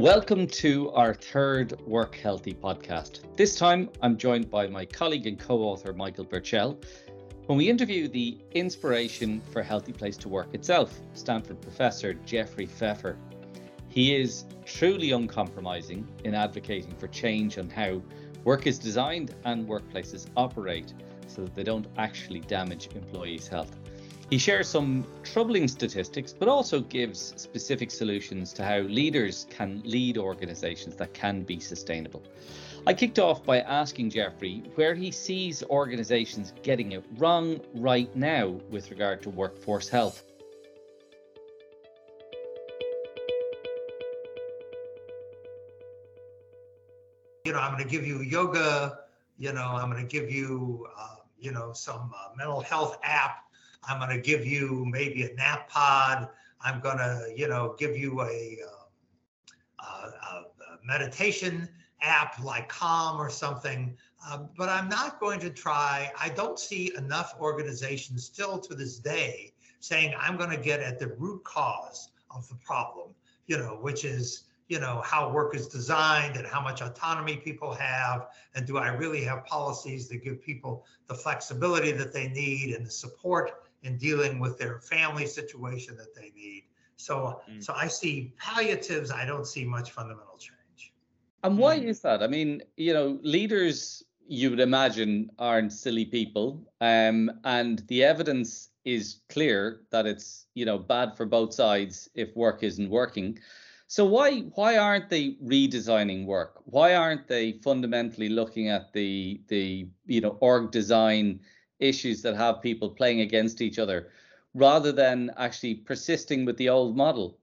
Welcome to our third Work Healthy podcast. This time I'm joined by my colleague and co author Michael Birchell when we interview the inspiration for Healthy Place to Work itself, Stanford professor Jeffrey Pfeffer. He is truly uncompromising in advocating for change on how work is designed and workplaces operate so that they don't actually damage employees' health. He shares some troubling statistics, but also gives specific solutions to how leaders can lead organizations that can be sustainable. I kicked off by asking Jeffrey where he sees organizations getting it wrong right now with regard to workforce health. You know, I'm going to give you yoga. You know, I'm going to give you, uh, you know, some uh, mental health app I'm going to give you maybe a nap pod. I'm going to, you know, give you a, uh, a, a meditation app like Calm or something. Uh, but I'm not going to try. I don't see enough organizations still to this day saying I'm going to get at the root cause of the problem, you know, which is you know how work is designed and how much autonomy people have and do i really have policies that give people the flexibility that they need and the support in dealing with their family situation that they need. So, mm. so I see palliatives. I don't see much fundamental change. And why mm. is that? I mean, you know, leaders you would imagine aren't silly people, um, and the evidence is clear that it's you know bad for both sides if work isn't working. So why why aren't they redesigning work? Why aren't they fundamentally looking at the the you know org design issues that have people playing against each other rather than actually persisting with the old model?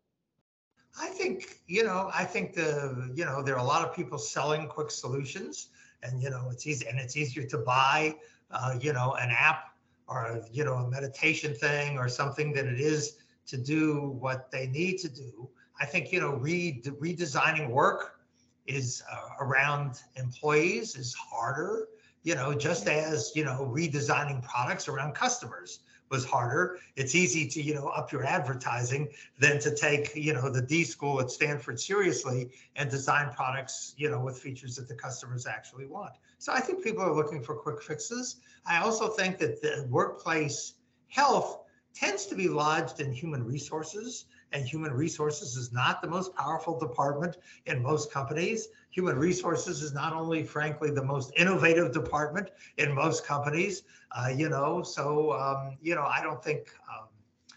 I think, you know, I think the, you know, there are a lot of people selling quick solutions and, you know, it's easy and it's easier to buy, uh, you know, an app or, you know, a meditation thing or something than it is to do what they need to do. I think, you know, re- redesigning work is uh, around employees is harder you know, just as, you know, redesigning products around customers was harder. It's easy to, you know, up your advertising than to take, you know, the D school at Stanford seriously and design products, you know, with features that the customers actually want. So I think people are looking for quick fixes. I also think that the workplace health tends to be lodged in human resources and human resources is not the most powerful department in most companies. Human resources is not only, frankly, the most innovative department in most companies. Uh, you know, so um, you know, I don't think. Um,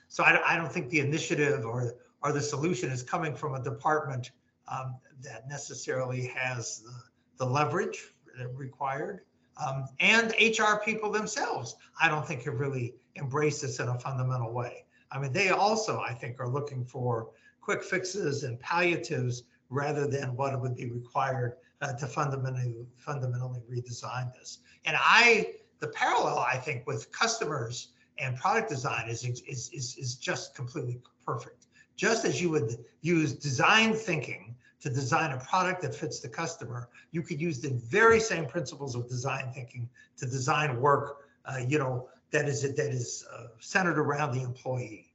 so I, I, don't think the initiative or or the solution is coming from a department um, that necessarily has the, the leverage required. Um, and HR people themselves, I don't think have really embraced this in a fundamental way. I mean, they also, I think, are looking for quick fixes and palliatives rather than what would be required uh, to fundamentally fundamentally redesign this. And I, the parallel, I think, with customers and product design is is is, is just completely perfect. Just as you would use design thinking to design a product that fits the customer, you could use the very same principles of design thinking to design work. Uh, you know, that is that is uh, centered around the employee.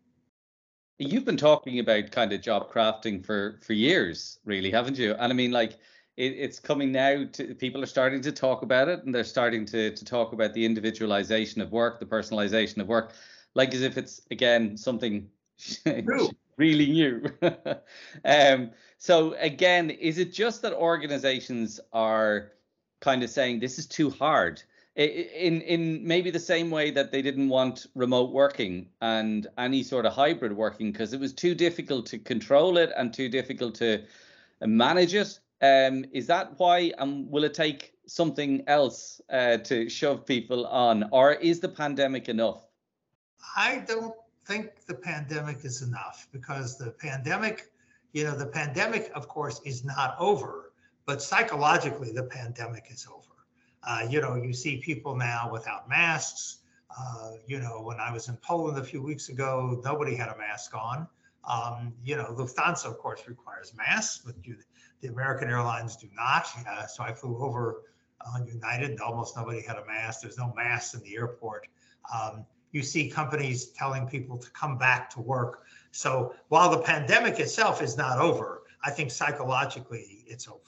You've been talking about kind of job crafting for for years, really, haven't you? And I mean, like it, it's coming now. To people are starting to talk about it, and they're starting to to talk about the individualization of work, the personalization of work, like as if it's again something really new. um, so again, is it just that organizations are kind of saying this is too hard? In in maybe the same way that they didn't want remote working and any sort of hybrid working because it was too difficult to control it and too difficult to manage it. Um, is that why? And um, will it take something else uh, to shove people on, or is the pandemic enough? I don't think the pandemic is enough because the pandemic, you know, the pandemic, of course, is not over, but psychologically, the pandemic is over. Uh, you know, you see people now without masks. Uh, you know, when I was in Poland a few weeks ago, nobody had a mask on. Um, you know, Lufthansa, of course, requires masks, but you, the American Airlines do not. Uh, so I flew over on United, and almost nobody had a mask. There's no masks in the airport. Um, you see companies telling people to come back to work. So while the pandemic itself is not over, I think psychologically it's over.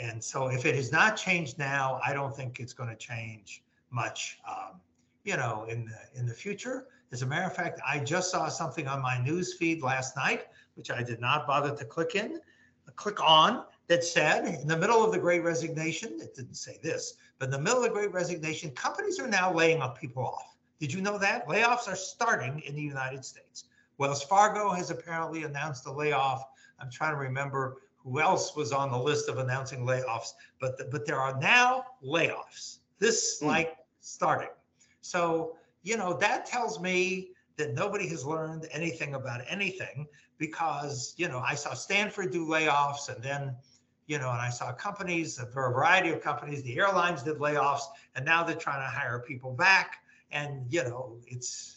And so if it has not changed now, I don't think it's going to change much, um, you know, in the in the future. As a matter of fact, I just saw something on my news feed last night, which I did not bother to click in, click on, that said, in the middle of the Great Resignation, it didn't say this, but in the middle of the Great Resignation, companies are now laying up people off. Did you know that? Layoffs are starting in the United States. Wells Fargo has apparently announced a layoff. I'm trying to remember who else was on the list of announcing layoffs, but the, but there are now layoffs. This mm. like starting. So you know that tells me that nobody has learned anything about anything because you know I saw Stanford do layoffs and then you know and I saw companies a variety of companies the airlines did layoffs and now they're trying to hire people back and you know it's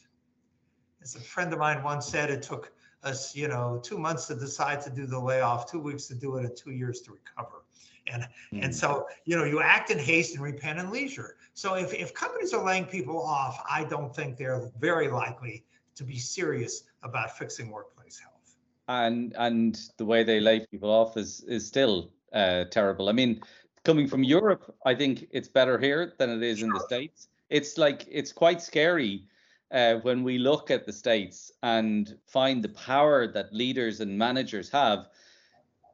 as a friend of mine once said it took us, you know, two months to decide to do the layoff, two weeks to do it, and two years to recover. And mm. and so, you know, you act in haste and repent in leisure. So if, if companies are laying people off, I don't think they're very likely to be serious about fixing workplace health. And and the way they lay people off is is still uh, terrible. I mean, coming from Europe, I think it's better here than it is sure. in the States. It's like it's quite scary uh, when we look at the states and find the power that leaders and managers have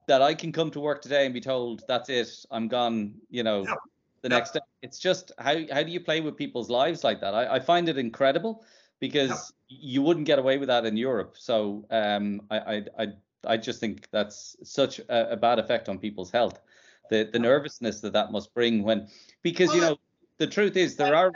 that I can come to work today and be told that's it, I'm gone, you know, yeah. the yeah. next day. It's just how how do you play with people's lives like that? I, I find it incredible because yeah. you wouldn't get away with that in Europe. So um, I, I I I just think that's such a, a bad effect on people's health. The the nervousness that that must bring when because well, you know the truth is there are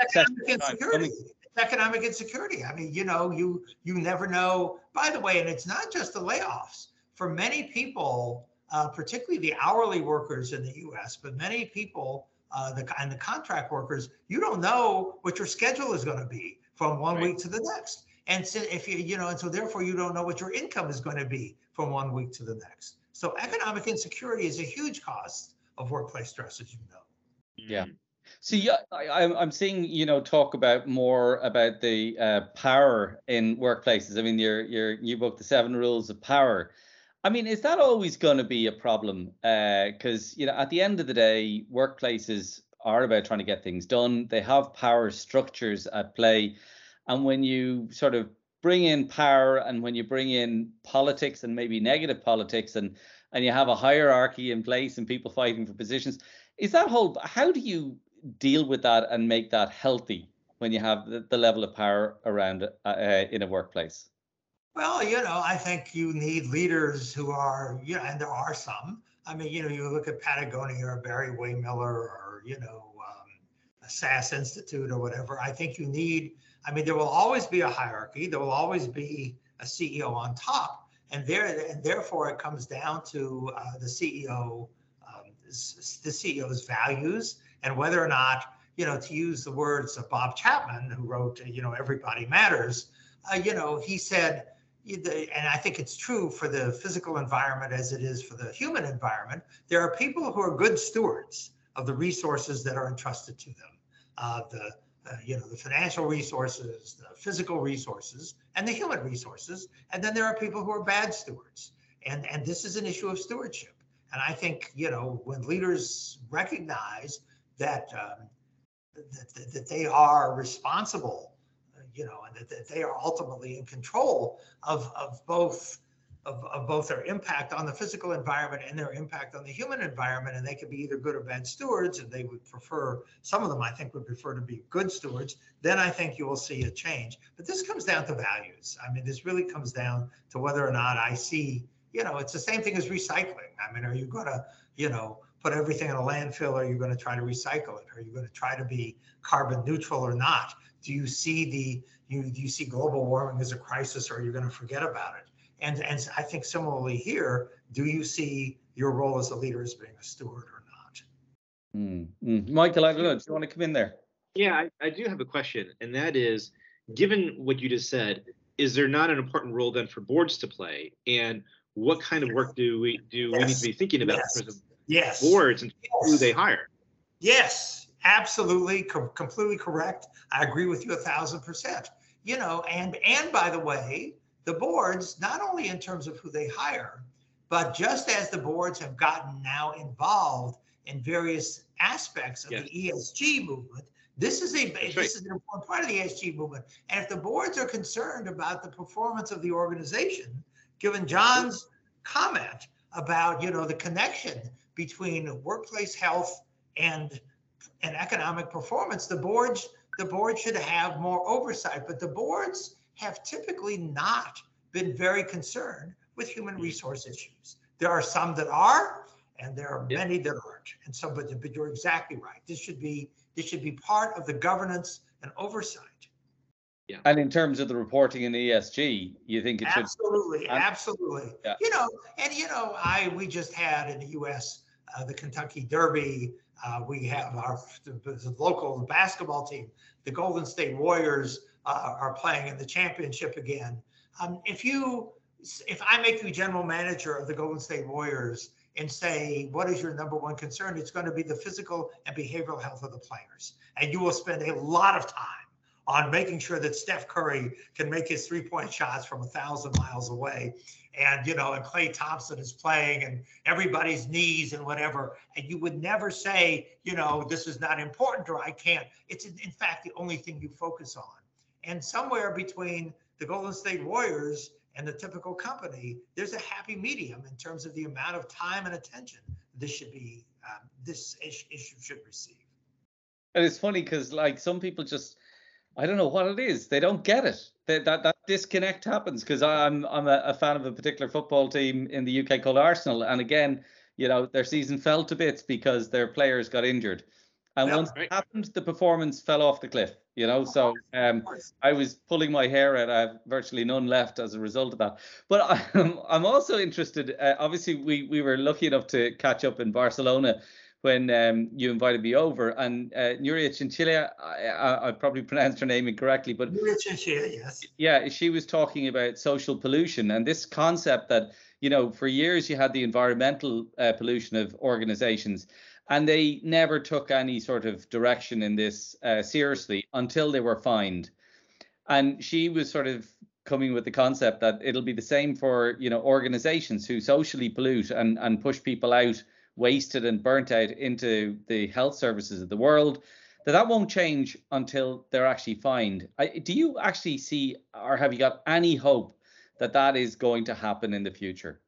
economic insecurity. I mean, you know, you you never know. By the way, and it's not just the layoffs. For many people, uh, particularly the hourly workers in the U.S., but many people, uh, the and the contract workers, you don't know what your schedule is going to be from one right. week to the next. And so if you you know, and so therefore you don't know what your income is going to be from one week to the next. So economic insecurity is a huge cost of workplace stress, as you know. Yeah. So yeah, I, I'm seeing you know talk about more about the uh, power in workplaces. I mean, your your new book, The Seven Rules of Power. I mean, is that always going to be a problem? Because uh, you know, at the end of the day, workplaces are about trying to get things done. They have power structures at play, and when you sort of bring in power and when you bring in politics and maybe negative politics and and you have a hierarchy in place and people fighting for positions is that whole how do you deal with that and make that healthy when you have the, the level of power around uh, uh, in a workplace? Well, you know, I think you need leaders who are, you know, and there are some. I mean, you know, you look at Patagonia or Barry Wehmiller or, you know, um, a SAS Institute or whatever. I think you need, I mean, there will always be a hierarchy. There will always be a CEO on top. And there, and therefore it comes down to uh, the CEO, um, the CEO's values and whether or not, you know, to use the words of Bob Chapman, who wrote, you know, Everybody Matters, uh, you know, he said, and I think it's true for the physical environment as it is for the human environment, there are people who are good stewards of the resources that are entrusted to them. Uh, the uh, you know the financial resources, the physical resources, and the human resources, and then there are people who are bad stewards, and and this is an issue of stewardship. And I think you know when leaders recognize that, um, that, that they are responsible, you know, and that, that they are ultimately in control of, of both of, of both their impact on the physical environment and their impact on the human environment. And they could be either good or bad stewards, and they would prefer, some of them I think would prefer to be good stewards. Then I think you will see a change. But this comes down to values. I mean, this really comes down to whether or not I see, you know, it's the same thing as recycling. I mean, are you going to, you know, put everything in a landfill? Are you going to try to recycle it? Are you going to try to be carbon neutral or not? Do you see the you do you see global warming as a crisis, or are you going to forget about it? And and I think similarly here, do you see your role as a leader as being a steward or not? Mm, mm. Michael, I don't know. Do you want to come in there? Yeah, I, I do have a question, and that is, given what you just said, is there not an important role then for boards to play? And what kind of work do we do yes. we need to be thinking about yes yes. boards and yes. who they hire. Yes, absolutely, co- completely correct. I agree with you a thousand percent. You know, and and by the way, the boards not only in terms of who they hire, But just as the boards have gotten now involved in various aspects of Yes. the ESG movement, this is a That's this right. is an important part of the ESG movement. And if the boards are concerned about the performance of the organization, given John's comment about you know the connection between workplace health and and economic performance, the boards the board should have more oversight. But the boards have typically not been very concerned with human mm. resource issues. There are some that are, and there are Yeah. many that aren't. And so, but, but you're exactly right. This should be this should be part of the governance and oversight. Yeah. And in terms of the reporting in the ESG, you think it should? Absolutely, absolutely. Yeah. You know, and you know, I we just had in the U.S. Uh, the Kentucky Derby. Uh, we have our local basketball team. The Golden State Warriors uh, are playing in the championship again. Um, if you, if I make you general manager of the Golden State Warriors and say, what is your number one concern? It's going to be the physical and behavioral health of the players, and you will spend a lot of time on making sure that Steph Curry can make his three-point shots from a thousand miles away. And you know, and Klay Thompson is playing and everybody's knees and whatever. And you would never say, you know, this is not important or I can't. It's in, in fact the only thing you focus on. And somewhere between the Golden State Warriors and the typical company, there's a happy medium in terms of the amount of time and attention this should be, um, this issue should receive. And it's funny because like some people just, I don't know what it is. They don't get it. That that, that disconnect happens because I'm I'm a, a fan of a particular football team in the UK called Arsenal, and again, you know, their season fell to bits because their players got injured, and Yeah, once right. it happened, the performance fell off the cliff. You know, so um, I was pulling my hair out. I have virtually none left as a result of that. But I'm, I'm also interested. Uh, obviously, we we were lucky enough to catch up in Barcelona when um, you invited me over. And uh, Nuria Chinchilla, I, I, I probably pronounced her name incorrectly, but and Shea, yes. yeah, she was talking about social pollution and this concept that, you know, for years you had the environmental uh, pollution of organizations and they never took any sort of direction in this uh, seriously until they were fined. And she was sort of coming with the concept that it'll be the same for, you know, organizations who socially pollute and, and push people out, wasted and burnt out into the health services of the world that that won't change until they're actually fined. I, do you actually see, or have you got any hope that that is going to happen in the future?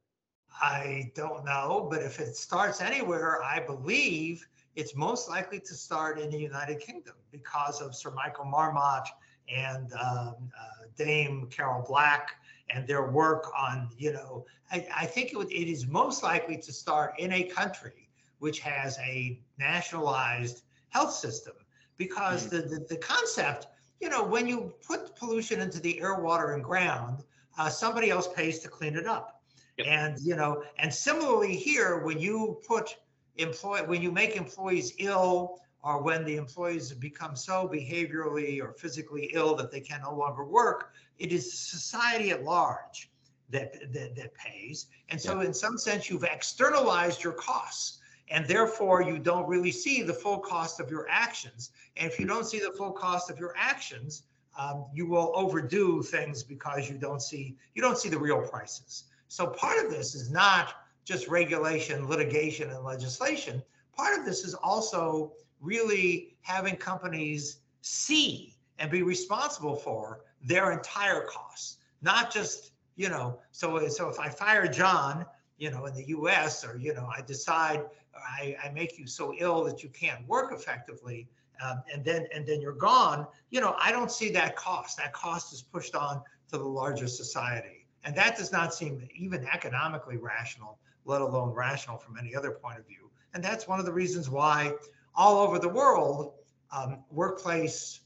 I don't know, but if it starts anywhere, I believe it's most likely to start in the United Kingdom because of Sir Michael Marmot and um, uh, Dame Carol Black and their work on, you know, I, I think it, would, it is most likely to start in a country which has a nationalized health system because the, the, the concept, you know, when you put pollution into the air, water, and ground, uh, somebody else pays to clean it up. Yep. And you know, and similarly here, when you put employ when you make employees ill, or when the employees become so behaviorally or physically ill that they can no longer work, it is society at large that that, that pays. And so, in some sense, you've externalized your costs. And therefore, you don't really see the full cost of your actions. And if you don't see the full cost of your actions, um, you will overdo things because you don't see you don't see the real prices. So part of this is not just regulation, litigation, and legislation. Part of this is also really having companies see and be responsible for their entire costs, not just you know. So so if I fire John, you know, in the U.S. or you know, I decide I, I make you so ill that you can't work effectively, um, and then and then you're gone. You know, I don't see that cost. That cost is pushed on to the larger society, and that does not seem even economically rational, let alone rational from any other point of view. And that's one of the reasons why all over the world, um, workplace, workplace,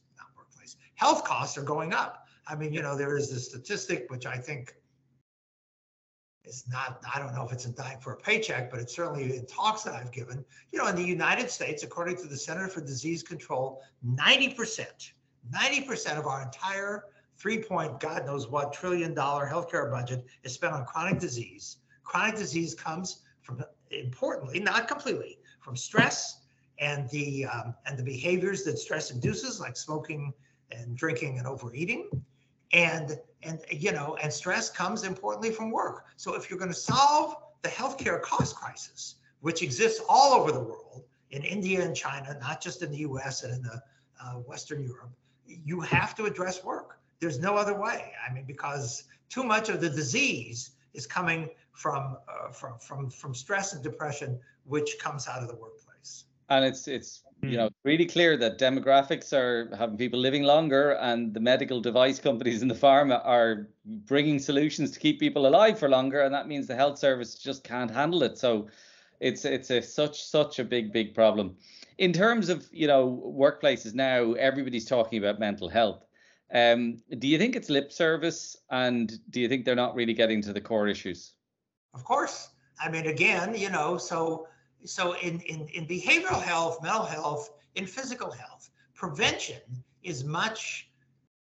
health costs are going up. I mean, you know, there is this statistic which I think is not, I don't know if it's in dying for a paycheck, but it's certainly in talks that I've given. You know, in the United States, according to the Center for Disease Control, 90%, 90% of our entire three point, God knows what, trillion dollar healthcare budget is spent on chronic disease. Chronic disease comes from, importantly, not completely, from stress and the um, and the behaviors that stress induces, like smoking and drinking and overeating and and you know and stress comes importantly from work so if you're going to solve the healthcare cost crisis, which exists all over the world, in India and China, not just in the US and in the uh, Western Europe, you have to address work. There's no other way. I mean, because too much of the disease is coming from uh, from from from stress and depression, which comes out of the workplace. And it's it's you know really clear that demographics are having people living longer, and the medical device companies and the pharma are bringing solutions to keep people alive for longer, and that means the health service just can't handle it. So it's it's a such such a big big problem. In terms of you know workplaces now everybody's talking about mental health. Um, do you think it's lip service? And do you think they're not really getting to the core issues? Of course. I mean again you know so so in in, in behavioral health mental health in physical health prevention is much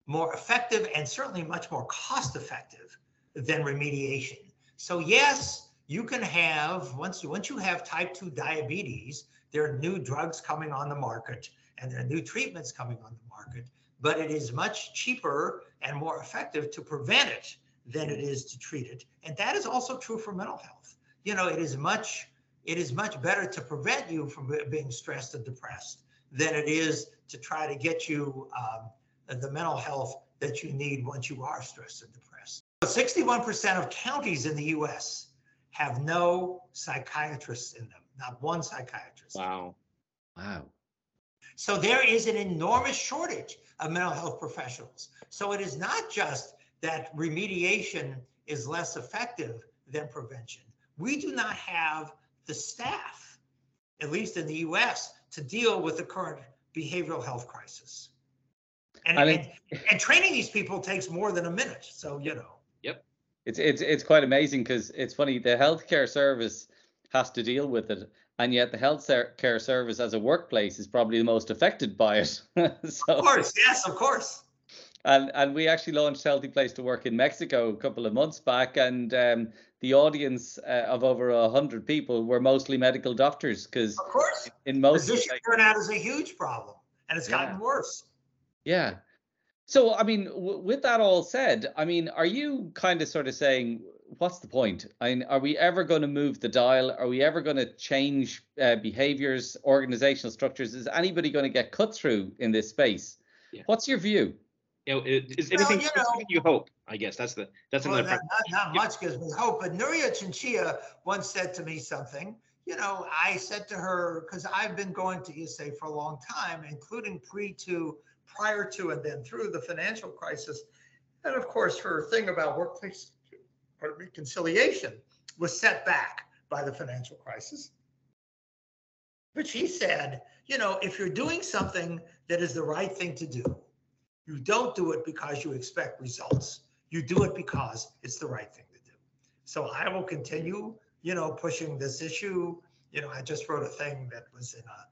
more effective and certainly much more cost effective than remediation. So yes you can have once you once you have type 2 diabetes there are new drugs coming on the market and there are new treatments coming on the market but it is much cheaper and more effective to prevent it than it is to treat it. And that is also true for mental health. You know it is much it is much better to prevent you from being stressed and depressed than it is to try to get you um, the mental health that you need once you are stressed and depressed 61% of counties in the us have no psychiatrists in them, not one psychiatrist. Wow. Wow. So there is an enormous shortage of mental health professionals. So it is not just that remediation is less effective than prevention. We do not have the staff, at least in the US, to deal with the current behavioral health crisis. And, I mean, and, and training these people takes more than a minute. So, you know Yep. it's it's it's quite amazing because it's funny the healthcare service has to deal with it and yet the health care service as a workplace is probably the most affected by it so, of course yes of course and and we actually launched healthy place to work in mexico a couple of months back and um, the audience uh, of over a hundred people were mostly medical doctors because of course in most physician burnout is a huge problem and it's gotten worse yeah so, I mean, w- with that all said, I mean, are you kind of sort of saying, what's the point? I mean, are we ever going to move the dial? Are we ever going to change uh, behaviors, organizational structures? Is anybody going to get cut through in this space? Yeah. What's your view? You know, is anything well, you, know, you hope? I guess that's the that's well, another. Not, not, much gives me hope, but Nuria Chinchilla once said to me something. You know, I said to her because I've been going to IESE for a long time, including pre to prior to and then through the financial crisis. And of course, her thing about workplace reconciliation was set back by the financial crisis. But she said, you know, if you're doing something that is the right thing to do, you don't do it because you expect results. You do it because it's the right thing to do. So I will continue, you know, pushing this issue. You know, I just wrote a thing that was in a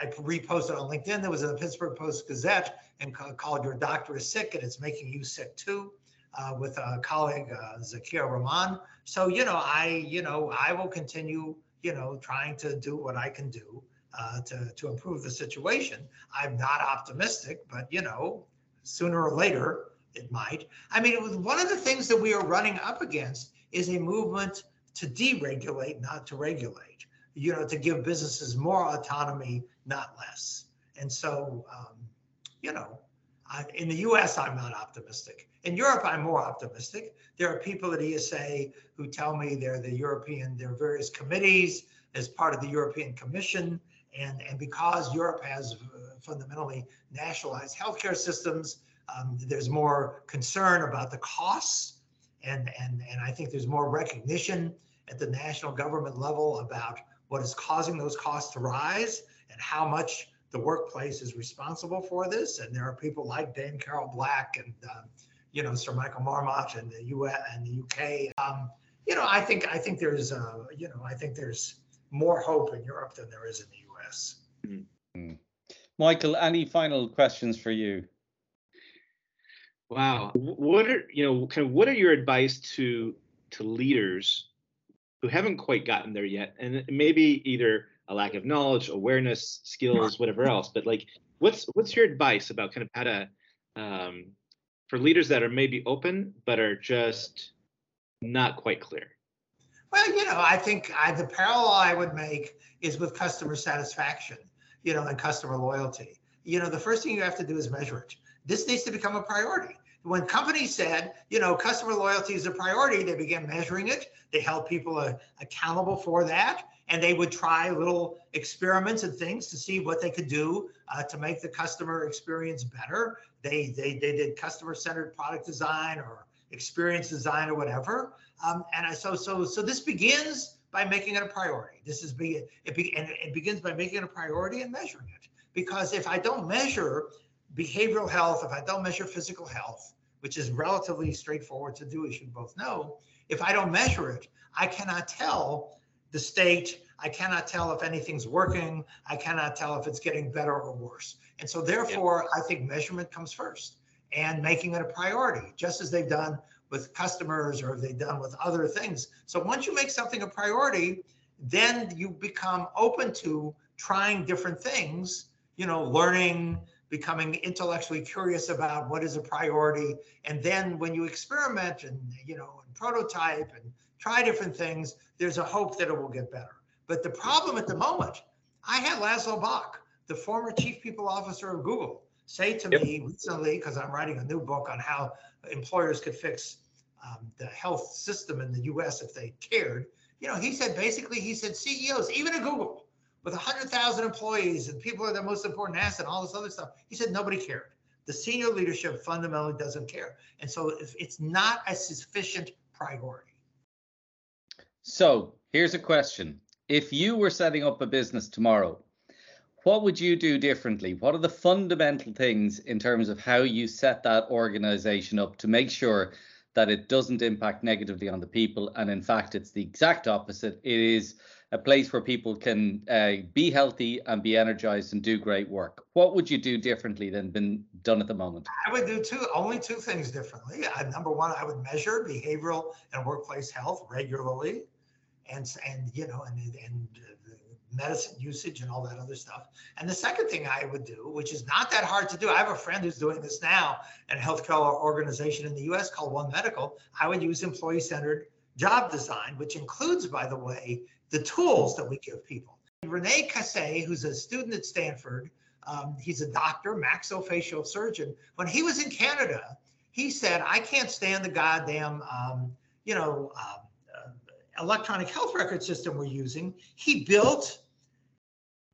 I reposted on LinkedIn. There was in the Pittsburgh Post Gazette and called "Your Doctor is Sick and It's Making You Sick Too," uh, with a colleague uh, Zakia Rahman. So you know, I you know I will continue you know trying to do what I can do uh, to to improve the situation. I'm not optimistic, but you know, sooner or later it might. I mean, it was one of the things that we are running up against is a movement to deregulate, not to regulate you know, to give businesses more autonomy, not less. And so, um, you know, I, in the US, I'm not optimistic. In Europe, I'm more optimistic. There are people at IESE who tell me they're the European, there are various committees as part of the European Commission. And, and because Europe has fundamentally nationalized healthcare systems, um, there's more concern about the costs. And, and, and I think there's more recognition at the national government level about what is causing those costs to rise and how much the workplace is responsible for this. And there are people like Dame Carol Black and uh, you know Sir Michael Marmot and the U.S. and the UK. Um, you know, I think I think there's uh, you know I think there's more hope in Europe than there is in the U.S. Mm-hmm. Michael, any final questions for you? Wow, what are you know kind of what are your advice to to leaders who haven't quite gotten there yet, and maybe either a lack of knowledge, awareness, skills, whatever else. But like, what's what's your advice about kind of how to um, for leaders that are maybe open but are just not quite clear? Well, you know, I think I, the parallel I would make is with customer satisfaction, you know, and customer loyalty. You know, the first thing you have to do is measure it. This needs to become a priority. When companies said, you know, customer loyalty is a priority, they began measuring it. They held people uh, accountable for that and they would try little experiments and things to see what they could do uh, to make the customer experience better. They, they, they did customer centered product design or experience design or whatever. Um, and so, so, so this begins by making it a priority. This is be it, be, and it begins by making it a priority and measuring it. Because if I don't measure behavioral health, if I don't measure physical health, which is relatively straightforward to do, as you both know, if I don't measure it, I cannot tell the state. I cannot tell if anything's working. I cannot tell if it's getting better or worse. And so, therefore, I think measurement comes first and making it a priority, just as they've done with customers or have they've done with other things. So, once you make something a priority, then you become open to trying different things, you know, learning, becoming intellectually curious about what is a priority. And then when you experiment and, you know, and prototype and try different things, there's a hope that it will get better. But the problem at the moment, I had Laszlo Bock, the former chief people officer of Google, say to yep. me recently, because I'm writing a new book on how employers could fix um, the health system in the US if they cared. You know, he said basically, he said CEOs, even at Google, with 100,000 employees and people are the most important asset, all this other stuff, he said nobody cared. The senior leadership fundamentally doesn't care. And so it's not a sufficient priority. So here's a question. If you were setting up a business tomorrow, what would you do differently? What are the fundamental things in terms of how you set that organization up to make sure that it doesn't impact negatively on the people? And in fact, it's the exact opposite. It is a place where people can uh, be healthy and be energized and do great work. What would you do differently than been done at the moment? I would do two, only two things differently. Uh, number one, I would measure behavioral and workplace health regularly and and you know and and medicine usage and all that other stuff. And the second thing I would do, which is not that hard to do, I have a friend who's doing this now at a healthcare organization in the U.S. called One Medical. I would use employee-centered job design, which includes, by the way, the tools that we give people. Rene Casey, who's a student at Stanford, um, he's a doctor, maxillofacial surgeon. When he was in Canada, he said, "I can't stand the goddamn, um, you know." Um, electronic health record system we're using. He built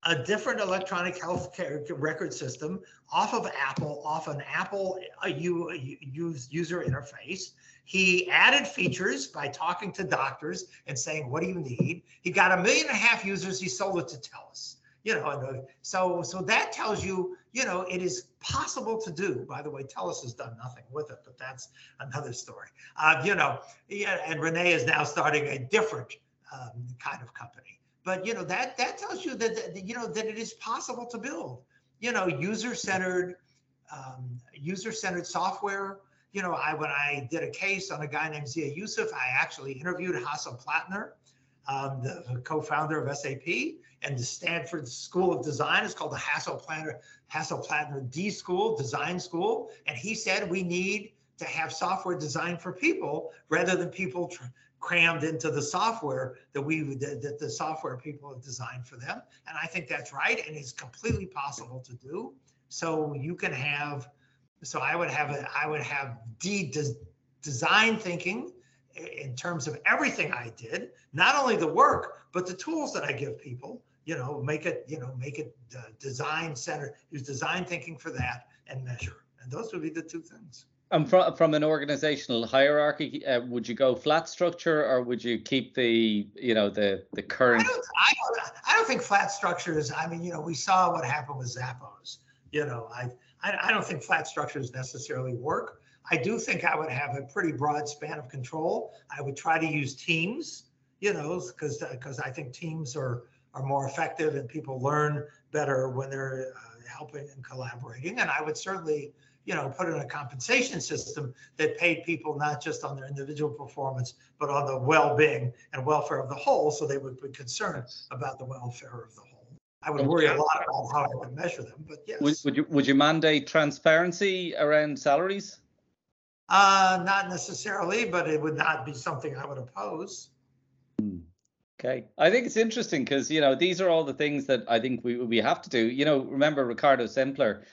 a different electronic health care record system off of Apple, off an Apple user interface. He added features by talking to doctors and saying, "What do you need?" He got a million and a half users. He sold it to TELUS you know, so so that tells you, you know, it is possible to do. By the way, TELUS has done nothing with it, but that's another story. Uh, you know, yeah, and Renee is now starting a different um, kind of company. But you know that that tells you that, that you know that it is possible to build. You know, user-centered, um, user-centered software. You know, I when I did a case on a guy named Zia Yusuf, I actually interviewed Hasso Plattner, um, the co-founder of SAP, and the Stanford School of Design is called the Hasso-Plattner Hasso-Plattner D School Design School, and he said we need to have software designed for people rather than people tr- crammed into the software that we that, that the software people have designed for them. And I think that's right, and it's completely possible to do. So you can have, so I would have a, I would have D design thinking in terms of everything I did, not only the work, but the tools that I give people, you know, make it, you know, make it uh, design center, use design thinking for that and measure. And those would be the two things. And from, from an organizational hierarchy, uh, would you go flat structure or would you keep the, you know, the the current? I don't, I don't, I don't think flat structures. I mean, you know, we saw what happened with Zappos. You know, I, I, I don't think flat structures necessarily work. I do think I would have a pretty broad span of control. I would try to use teams, you know, because because I think teams are are more effective and people learn better when they're uh, helping and collaborating. And I would certainly, you know, put in a compensation system that paid people not just on their individual performance, but on the well-being and welfare of the whole, so they would be concerned about the welfare of the whole. I would worry a lot about how I would measure them, but yes. Would, would you would you mandate transparency around salaries? Uh, not necessarily, but it would not be something I would oppose. Okay, I think it's interesting because you know these are all the things that I think we we have to do. You know, remember Ricardo Semler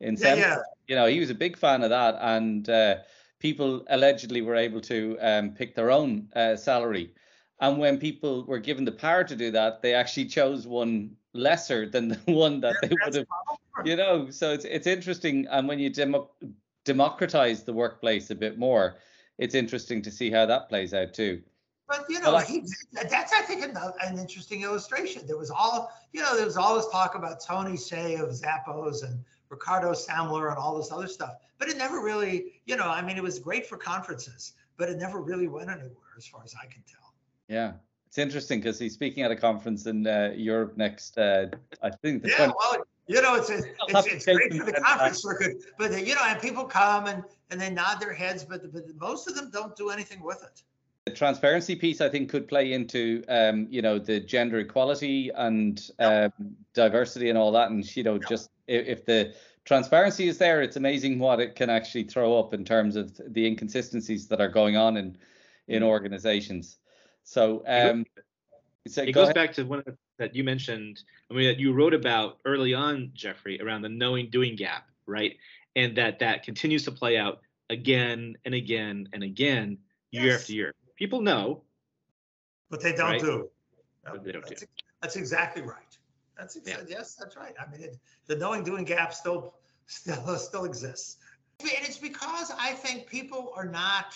in Yeah, Semler, yeah. you know, he was a big fan of that, and uh, people allegedly were able to um, pick their own uh, salary. And when people were given the power to do that, they actually chose one lesser than the one that they would have you know so it's it's interesting and when you demo- democratize the workplace a bit more it's interesting to see how that plays out too But you know, he, that's I think an, an interesting illustration. There was all you know, there was all this talk about Tony Hsieh of Zappos and Ricardo Semler and all this other stuff, but it never really, you know, I mean, it was great for conferences, but it never really went anywhere, as far as I can tell. yeah it's interesting because he's speaking at a conference in uh, europe next uh, i think the Yeah, 20 well, you know, it's a, I'll have it's, it's great for the conference circuit, but you know, and people come and and they nod their heads, but but most of them don't do anything with it. The transparency piece i think could play into um, you know the gender equality and um, diversity and all that. And you know just if, if the transparency is there it's amazing what it can actually throw up in terms of the inconsistencies that are going on in in organizations. So um so it go goes ahead. back to one of the, that you mentioned i mean that you wrote about early on jeffrey around the knowing doing gap right? And that that continues to play out again and again and again year after year people know But they don't Right. do. But they don't that's, do. that's exactly right. That's exa- Yeah. yes, that's right. I mean, it, the knowing doing gap still still still exists, and it's because I think people are not.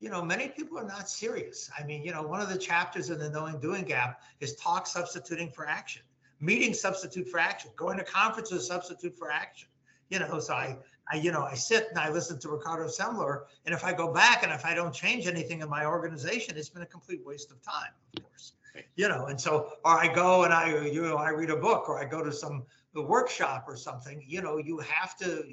You know, many people are not serious. I mean, you know, one of the chapters in the knowing doing gap is talk substituting for action, meeting substitute for action, going to conferences substitute for action. You know, so I, I, you know, I sit and I listen to Ricardo Semler, and if I go back and if I don't change anything in my organization, it's been a complete waste of time, of course. You know, and so, or I go and I, you know, I read a book or I go to some workshop or something. You know, you have to.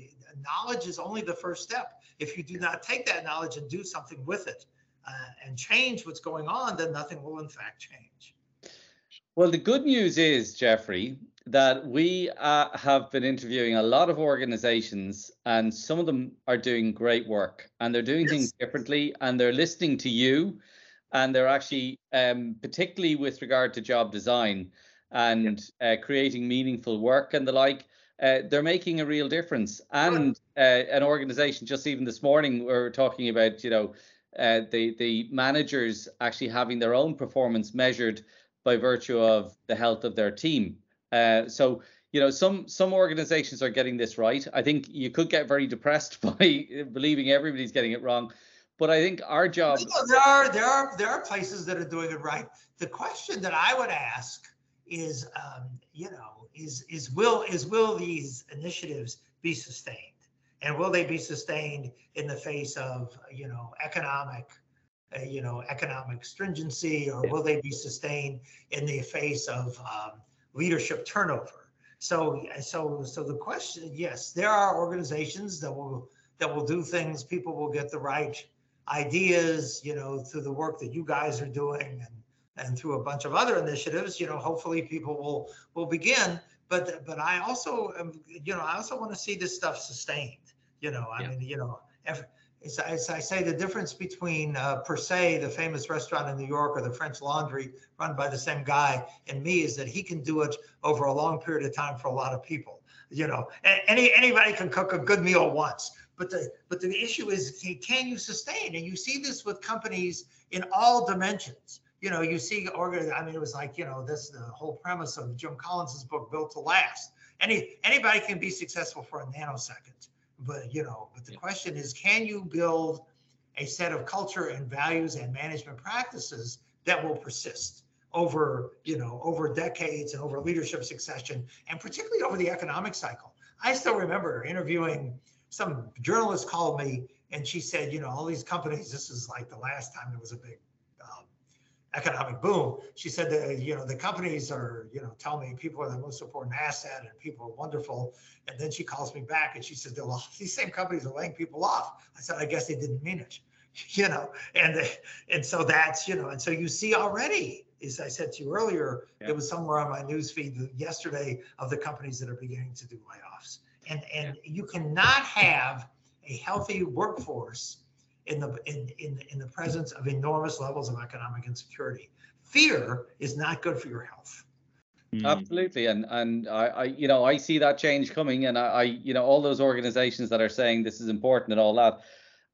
Knowledge is only the first step. If you do not take that knowledge and do something with it, uh, and change what's going on, then nothing will in fact change. Well, the good news is, Jeffrey, that we uh, have been interviewing a lot of organizations, and some of them are doing great work and they're doing things differently and they're listening to you. And they're actually, um, particularly with regard to job design and uh, creating meaningful work and the like, uh, they're making a real difference. And uh, an organization, just even this morning, we were talking about, you know, uh, the the managers actually having their own performance measured by virtue of the health of their team. Uh, so you know some some organizations are getting this right. I think you could get very depressed by believing everybody's getting it wrong, but I think our job. You know, there are there are there are places that are doing it right. The question that I would ask is, um, you know, is is will is will these initiatives be sustained, and will they be sustained in the face of you know economic, uh, you know economic stringency, or will they be sustained in the face of um, leadership turnover? So so so the question, yes, there are organizations that will that will do things. People will get the right ideas, you know, through the work that you guys are doing and and through a bunch of other initiatives, you know, hopefully people will will begin. But but I also am, you know, I also want to see this stuff sustained. You know, I Yeah. mean, you know, if, as, I- as I say, the difference between uh, Per se, the famous restaurant in New York, or the French Laundry run by the same guy, and me is that he can do it over a long period of time for a lot of people. You know, any anybody can cook a good meal once, but the but the issue is can- you sustain? And you see this with companies in all dimensions. You know, you see. I mean, it was like you know this the whole premise of Jim Collins's book, Built to Last. Any anybody can be successful for a nanosecond, but you know, but the Yeah. question is, can you build a set of culture and values and management practices that will persist over you know over decades and over leadership succession and particularly over the economic cycle i still remember interviewing some journalist called me and she said you know all these companies this is like the last time there was a big economic boom. She said that uh, you know the companies are you know tell me people are the most important asset and people are wonderful. And then she calls me back and she said well these same companies are laying people off. I said i guess they didn't mean it you know? And they, and so that's you know and so you see already as i said to you earlier Yeah. it was somewhere on my news feed yesterday of the companies that are beginning to do layoffs. And and you cannot have a healthy workforce in the in, in, in the presence of enormous levels of economic insecurity. Fear is not good for your health. Mm. Absolutely, and and I, I, you know I see that change coming, and I, I, you know all those organizations that are saying this is important and all that.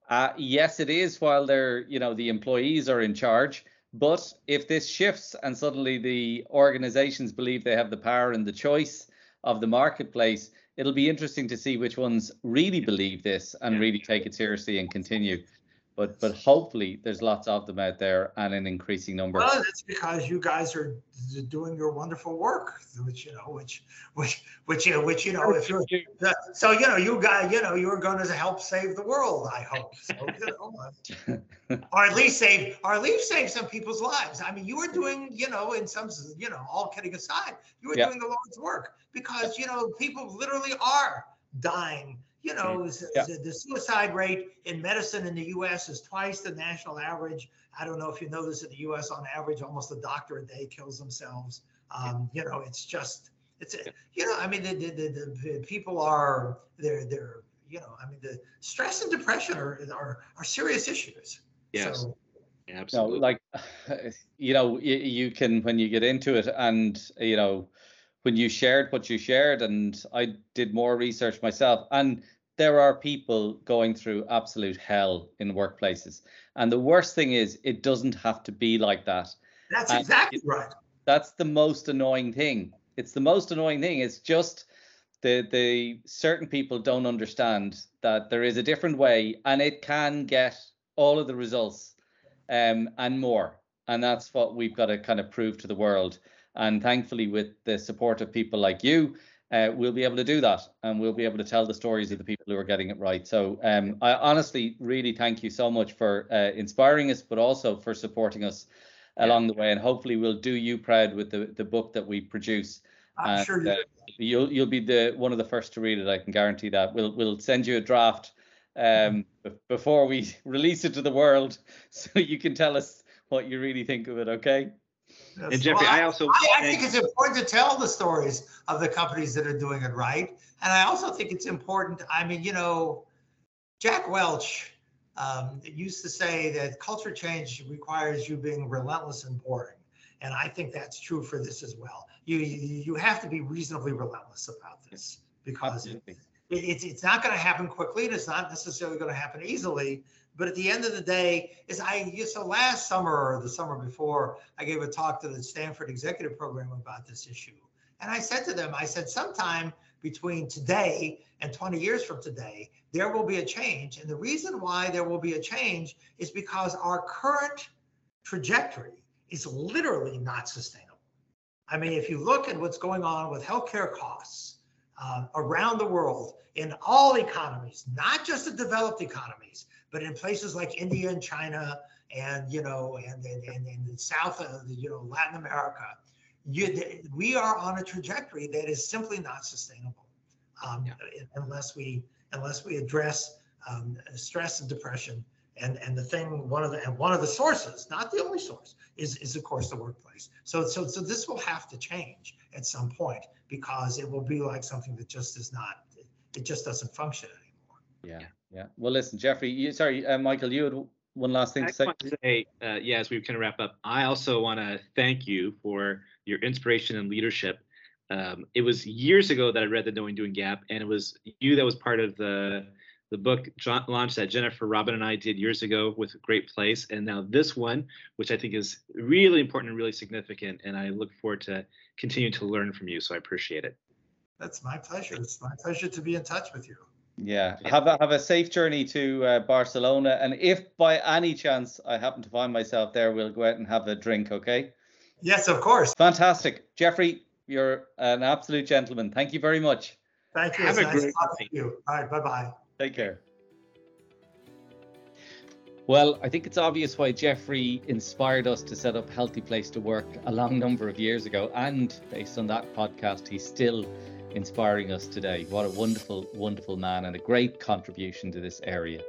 Uh, yes, it is while they're you know the employees are in charge, but if this shifts and suddenly the organizations believe they have the power and the choice of the marketplace, it'll be interesting to see which ones really believe this and really take it seriously and continue but but hopefully there's lots of them out there and an increasing number. Well, that's because you guys are doing your wonderful work, which you know, which which which you know, which you know, if you're so you know, you guys, you know, you're going to help save the world. I hope, so, you know, or at least save, or at least save some people's lives. I mean, you are doing, you know, in some, you know, all kidding aside, you are yeah. doing the Lord's work because you know people literally are dying you know, yeah. the suicide rate in medicine in the U.S. is twice the national average. I don't know if you know this in the U.S. On average, almost a doctor a day kills themselves. Um, you know, it's just, it's, you know, I mean, the, the, the, the people are, they're, they're, you know, I mean, the stress and depression are are, are serious issues. Yes. So, Absolutely. No, like, you know, you, you can when you get into it, and you know, when you shared what you shared, and I did more research myself, and there are people going through absolute hell in workplaces. And the worst thing is, it doesn't have to be like that. That's and exactly right. That's the most annoying thing. It's the most annoying thing. It's just the the certain people don't understand that there is a different way, and it can get all of the results um, and more. And that's what we've got to kind of prove to the world. And thankfully, with the support of people like you, uh, we'll be able to do that and we'll be able to tell the stories of the people who are getting it right. So um, I honestly really thank you so much for uh, inspiring us, but also for supporting us yeah. along the way. And hopefully we'll do you proud with the, the book that we produce. I'm and, sure you uh, you'll you'll be the one of the first to read it. I can guarantee that. We'll we'll send you a draft um, mm-hmm. before we release it to the world, so you can tell us what you really think of it. Okay. Yes. And Jeffrey, well, I also I, I think it's important to tell the stories of the companies that are doing it right, and I also think it's important. I mean, you know, Jack Welch um, used to say that culture change requires you being relentless and boring, and I think that's true for this as well. You you, you have to be reasonably relentless about this because it, it, it's it's not going to happen quickly, and it's not necessarily going to happen easily. But at the end of the day, is I so last summer or the summer before, I gave a talk to the Stanford Executive Program about this issue. And I said to them, I said, sometime between today and 20 years from today, there will be a change. And the reason why there will be a change is because our current trajectory is literally not sustainable. I mean, if you look at what's going on with healthcare costs uh, around the world in all economies, not just the developed economies, but in places like India and China and you know and and, and, and south of you know Latin America, you, we are on a trajectory that is simply not sustainable um, yeah. unless we unless we address um, stress and depression. And, and the thing one of the and one of the sources, not the only source, is is of course the workplace. So so so this will have to change at some point because it will be like something that just is not it just doesn't function anymore. Yeah. Yeah. Well, listen, Jeffrey. You, sorry, uh, Michael. You had one last thing I to say. Want to say uh, yeah, as we kind of wrap up, I also want to thank you for your inspiration and leadership. Um, it was years ago that I read the Knowing Doing Gap, and it was you that was part of the the book launch that Jennifer Robin and I did years ago with Great Place, and now this one, which I think is really important and really significant, and I look forward to continuing to learn from you. So I appreciate it. That's my pleasure. It's my pleasure to be in touch with you. Yeah, have a have a safe journey to uh, Barcelona, and if by any chance I happen to find myself there, we'll go out and have a drink. Okay. Yes, of course. Fantastic, Jeffrey. You're an absolute gentleman. Thank you very much. Thank you. Have it's a nice great talking to you. All right. Bye bye. Take care. Well, I think it's obvious why Jeffrey inspired us to set up Healthy Place to Work a long number of years ago. And based on that podcast, he's still inspiring us today. What a wonderful, wonderful man and a great contribution to this area.